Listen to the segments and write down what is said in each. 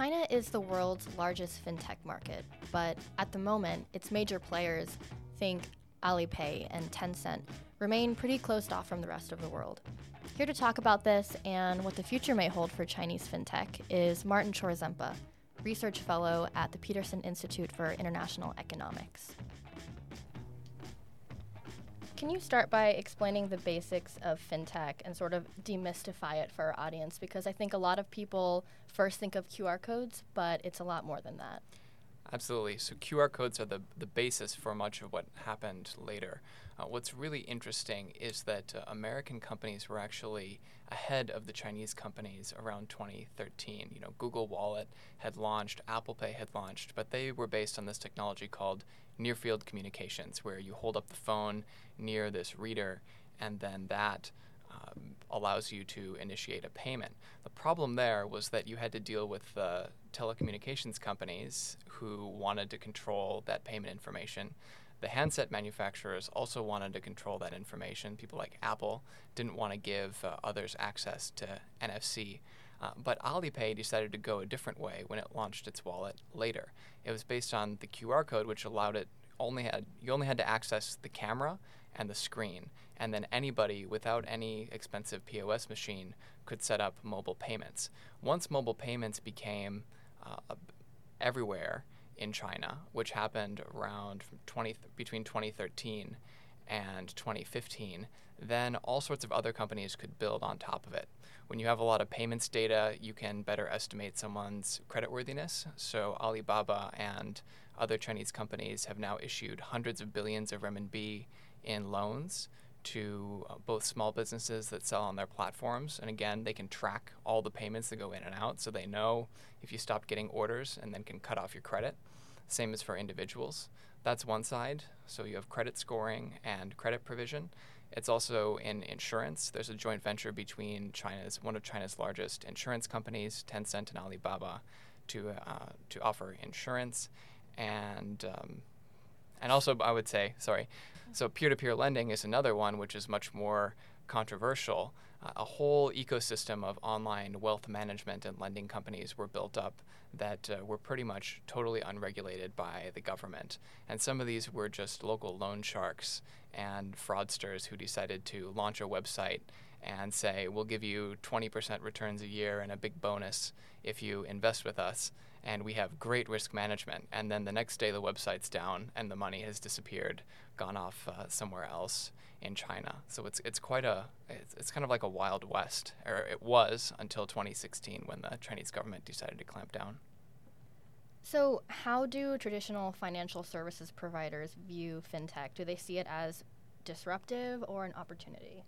China is the world's largest fintech market, but at the moment, its major players, think Alipay and Tencent, remain pretty closed off from the rest of the world. Here to talk about this and what the future may hold for Chinese fintech is Martin Chorzempa, research fellow at the Peterson Institute for International Economics. Can you start by explaining the basics of fintech and sort of demystify it for our audience? Because I think a lot of people first think of QR codes, but it's a lot more than that. Absolutely. So QR codes are the, the basis for much of what happened later. Uh, what's really interesting is that uh, American companies were actually ahead of the Chinese companies around 2013. You know, Google Wallet had launched, Apple Pay had launched, but they were based on this technology called near field communications, where you hold up the phone near this reader and then that um, allows you to initiate a payment. The problem there was that you had to deal with the telecommunications companies who wanted to control that payment information. The handset manufacturers also wanted to control that information. People like Apple didn't want to give uh, others access to NFC. Uh, but Alipay decided to go a different way when it launched its wallet later. It was based on the QR code, which allowed it only had you only had to access the camera and the screen. And then anybody without any expensive POS machine could set up mobile payments. Once mobile payments became uh, everywhere in China, which happened around 20, between 2013 and 2015, then all sorts of other companies could build on top of it. When you have a lot of payments data, you can better estimate someone's creditworthiness. So Alibaba and other Chinese companies have now issued hundreds of billions of renminbi in loans to uh, both small businesses that sell on their platforms. And again, they can track all the payments that go in and out so they know if you stop getting orders and then can cut off your credit. Same as for individuals. That's one side. So you have credit scoring and credit provision. It's also in insurance. There's a joint venture between China's one of China's largest insurance companies, Tencent and Alibaba, to uh, to offer insurance, and um, and also I would say sorry, so peer-to-peer lending is another one which is much more controversial. Uh, a whole ecosystem of online wealth management and lending companies were built up that uh, were pretty much totally unregulated by the government. And some of these were just local loan sharks and fraudsters who decided to launch a website and say, we'll give you 20% returns a year and a big bonus if you invest with us and we have great risk management. And then the next day, the website's down and the money has disappeared, gone off uh, somewhere else in China. So it's it's quite a it's, it's kind of like a wild west, or it was until 2016 when the Chinese government decided to clamp down. So, how do traditional financial services providers view fintech? Do they see it as disruptive or an opportunity?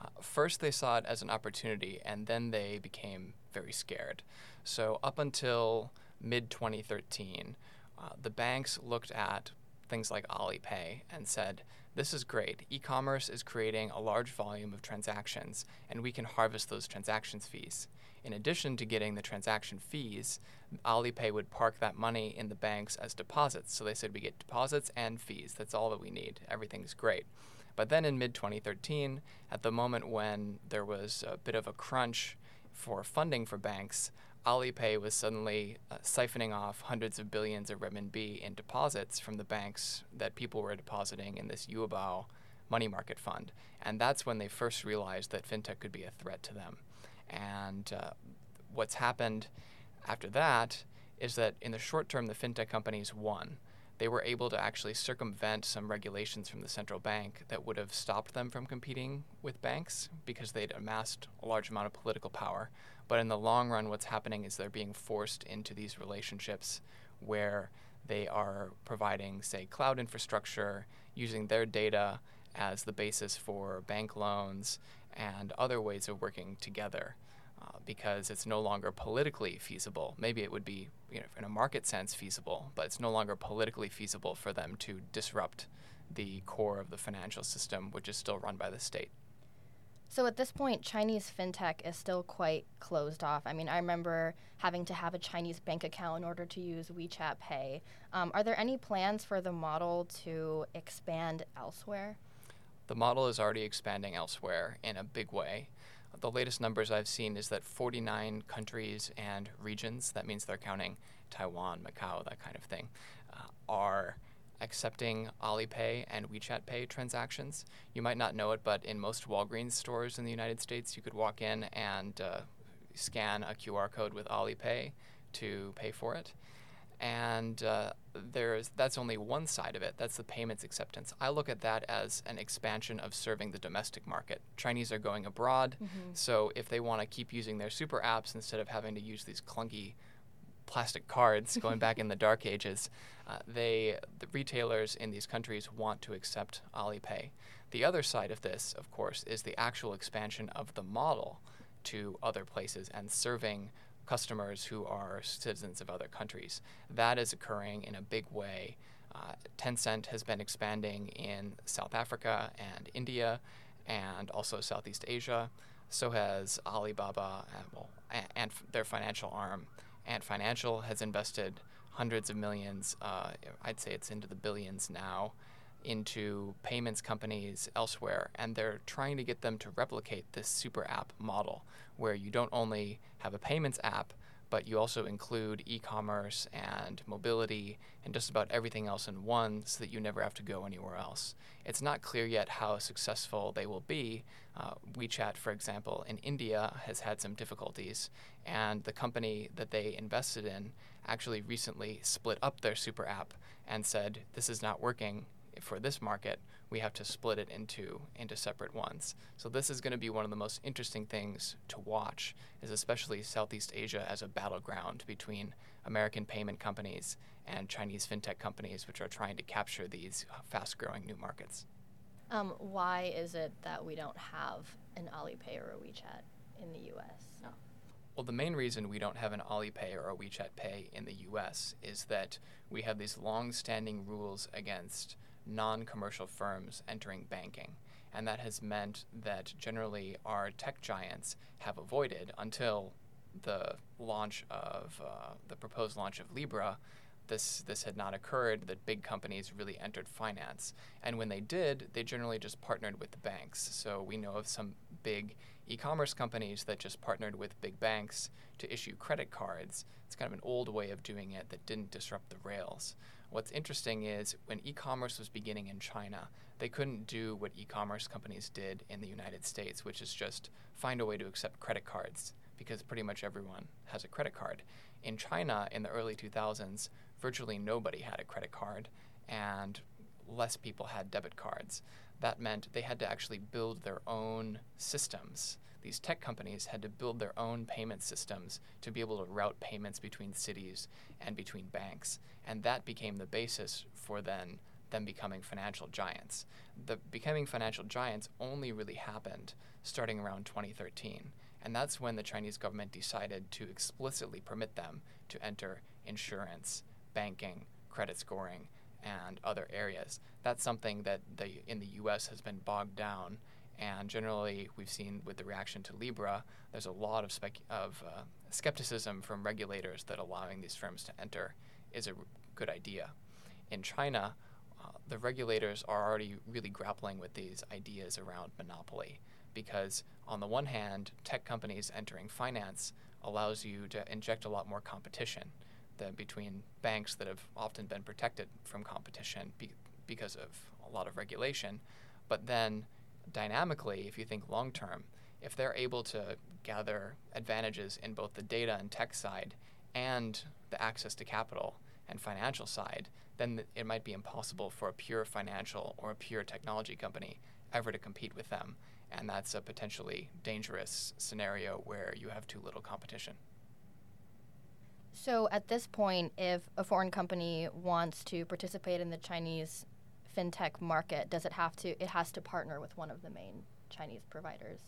Uh, first, they saw it as an opportunity, and then they became very scared. So, up until mid 2013, uh, the banks looked at things like Alipay and said, This is great. E commerce is creating a large volume of transactions, and we can harvest those transactions fees. In addition to getting the transaction fees, Alipay would park that money in the banks as deposits. So they said, We get deposits and fees. That's all that we need. Everything's great. But then in mid 2013, at the moment when there was a bit of a crunch for funding for banks, Alipay was suddenly uh, siphoning off hundreds of billions of renminbi in deposits from the banks that people were depositing in this Yuebao money market fund. And that's when they first realized that fintech could be a threat to them. And uh, what's happened after that is that in the short term, the fintech companies won they were able to actually circumvent some regulations from the central bank that would have stopped them from competing with banks because they'd amassed a large amount of political power. But in the long run, what's happening is they're being forced into these relationships where they are providing, say, cloud infrastructure, using their data as the basis for bank loans and other ways of working together uh, because it's no longer politically feasible. Maybe it would be, you know, in a market sense, feasible, but it's no longer politically feasible for them to disrupt the core of the financial system, which is still run by the state. So at this point, Chinese fintech is still quite closed off. I mean, I remember having to have a Chinese bank account in order to use WeChat Pay. Um, are there any plans for the model to expand elsewhere? The model is already expanding elsewhere in a big way the latest numbers I've seen is that 49 countries and regions, that means they're counting Taiwan, Macau, that kind of thing, uh, are accepting Alipay and WeChat Pay transactions. You might not know it, but in most Walgreens stores in the United States, you could walk in and uh, scan a QR code with Alipay to pay for it. And uh, there's that's only one side of it. That's the payments acceptance. I look at that as an expansion of serving the domestic market. Chinese are going abroad, mm-hmm. so if they want to keep using their super apps instead of having to use these clunky plastic cards going back in the dark ages, uh, they the retailers in these countries want to accept Alipay. The other side of this, of course, is the actual expansion of the model to other places and serving customers who are citizens of other countries. That is occurring in a big way. Uh, Tencent has been expanding in South Africa and India and also Southeast Asia. So has Alibaba and, well, and, their financial arm. Ant Financial has invested hundreds of millions, uh, I'd say it's into the billions now, into payments companies elsewhere, and they're trying to get them to replicate this super app model where you don't only have a payments app, but you also include e commerce and mobility and just about everything else in one so that you never have to go anywhere else. It's not clear yet how successful they will be. Uh, WeChat, for example, in India has had some difficulties, and the company that they invested in actually recently split up their super app and said, This is not working for this market, we have to split it into into separate ones. So this is going to be one of the most interesting things to watch, is especially Southeast Asia as a battleground between American payment companies and Chinese fintech companies, which are trying to capture these fast-growing new markets. Um, why is it that we don't have an Alipay or a WeChat in the U.S.? No. Well, the main reason we don't have an Alipay or a WeChat Pay in the U.S. is that we have these long-standing rules against non commercial firms entering banking. And that has meant that generally our tech giants have avoided until the launch of uh, the proposed launch of Libra. This, this had not occurred that big companies really entered finance. And when they did, they generally just partnered with the banks. So we know of some big e commerce companies that just partnered with big banks to issue credit cards. It's kind of an old way of doing it that didn't disrupt the rails. What's interesting is when e commerce was beginning in China, they couldn't do what e commerce companies did in the United States, which is just find a way to accept credit cards because pretty much everyone has a credit card. In China in the early 2000s, virtually nobody had a credit card and less people had debit cards. That meant they had to actually build their own systems these tech companies had to build their own payment systems to be able to route payments between cities and between banks. And that became the basis for then them becoming financial giants. The becoming financial giants only really happened starting around 2013. And that's when the Chinese government decided to explicitly permit them to enter insurance, banking, credit scoring, and other areas. That's something that the, in the US has been bogged down and generally, we've seen with the reaction to Libra, there's a lot of, spec- of uh, skepticism from regulators that allowing these firms to enter is a r- good idea. In China, uh, the regulators are already really grappling with these ideas around monopoly because, on the one hand, tech companies entering finance allows you to inject a lot more competition than between banks that have often been protected from competition be- because of a lot of regulation. But then dynamically, if you think long term, if they're able to gather advantages in both the data and tech side and the access to capital and financial side, then it might be impossible for a pure financial or a pure technology company ever to compete with them. And that's a potentially dangerous scenario where you have too little competition. So, at this point, if a foreign company wants to participate in the Chinese fintech market, does it have to? It has to partner with one of the main Chinese providers.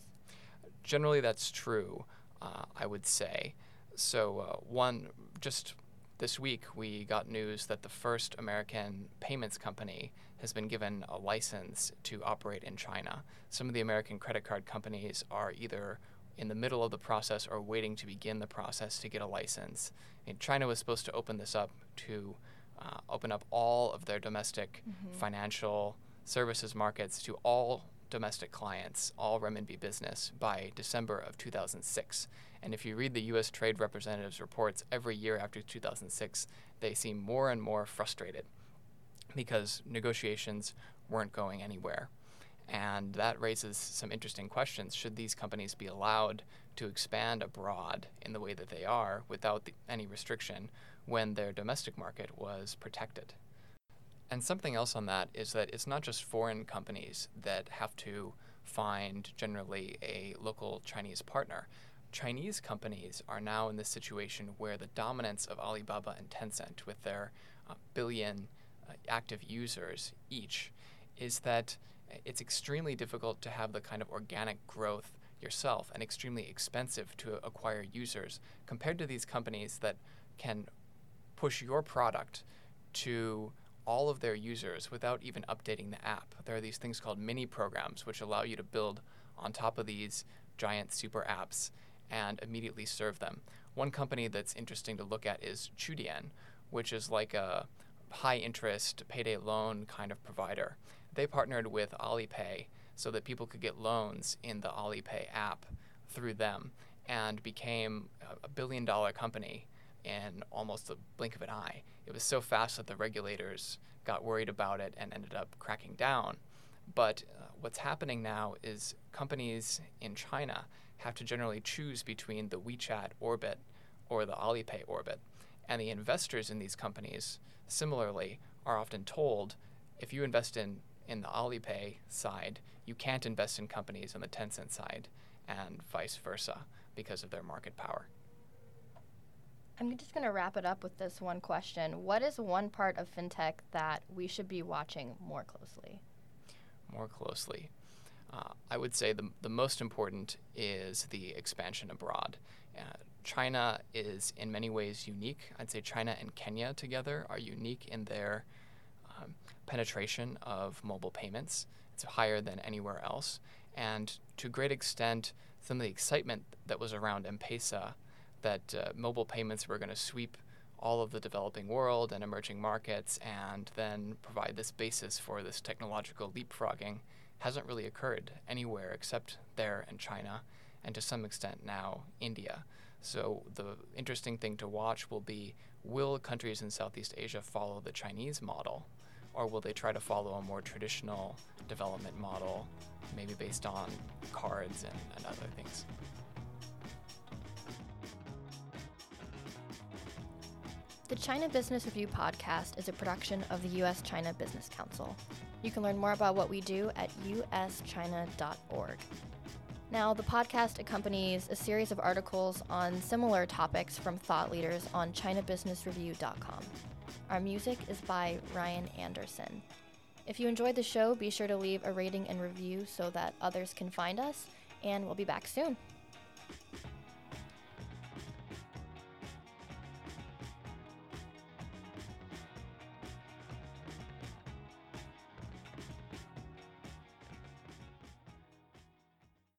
Generally, that's true. Uh, I would say. So uh, one just this week we got news that the first American payments company has been given a license to operate in China. Some of the American credit card companies are either in the middle of the process or waiting to begin the process to get a license. And China was supposed to open this up to uh, open up all of their domestic mm-hmm. financial services markets to all domestic clients, all renminbi business, by December of 2006. And if you read the U.S. Trade Representative's reports every year after 2006, they seem more and more frustrated because negotiations weren't going anywhere. And that raises some interesting questions. Should these companies be allowed to expand abroad in the way that they are without the, any restriction when their domestic market was protected? And something else on that is that it's not just foreign companies that have to find generally a local Chinese partner. Chinese companies are now in this situation where the dominance of Alibaba and Tencent, with their uh, billion uh, active users each, is that it's extremely difficult to have the kind of organic growth yourself and extremely expensive to acquire users compared to these companies that can push your product to all of their users without even updating the app. There are these things called mini programs which allow you to build on top of these giant super apps and immediately serve them. One company that's interesting to look at is Qudian, which is like a high interest payday loan kind of provider. They partnered with Alipay so that people could get loans in the Alipay app through them and became a billion dollar company in almost the blink of an eye. It was so fast that the regulators got worried about it and ended up cracking down. But uh, what's happening now is companies in China have to generally choose between the WeChat orbit or the Alipay orbit. And the investors in these companies, similarly, are often told if you invest in, in the Alipay side, you can't invest in companies on the Tencent side, and vice versa because of their market power. I'm just going to wrap it up with this one question. What is one part of fintech that we should be watching more closely? More closely. Uh, I would say the, the most important is the expansion abroad. Uh, China is in many ways unique. I'd say China and Kenya together are unique in their penetration of mobile payments. It's higher than anywhere else. And to a great extent, some of the excitement that was around M Pesa that uh, mobile payments were going to sweep all of the developing world and emerging markets and then provide this basis for this technological leapfrogging hasn't really occurred anywhere except there in China and to some extent now India. So the interesting thing to watch will be will countries in Southeast Asia follow the Chinese model or will they try to follow a more traditional development model, maybe based on cards and, and other things? The China Business Review podcast is a production of the U.S. China Business Council. You can learn more about what we do at uschina.org. Now, the podcast accompanies a series of articles on similar topics from thought leaders on ChinaBusinessReview.com. Our music is by Ryan Anderson. If you enjoyed the show, be sure to leave a rating and review so that others can find us, and we'll be back soon.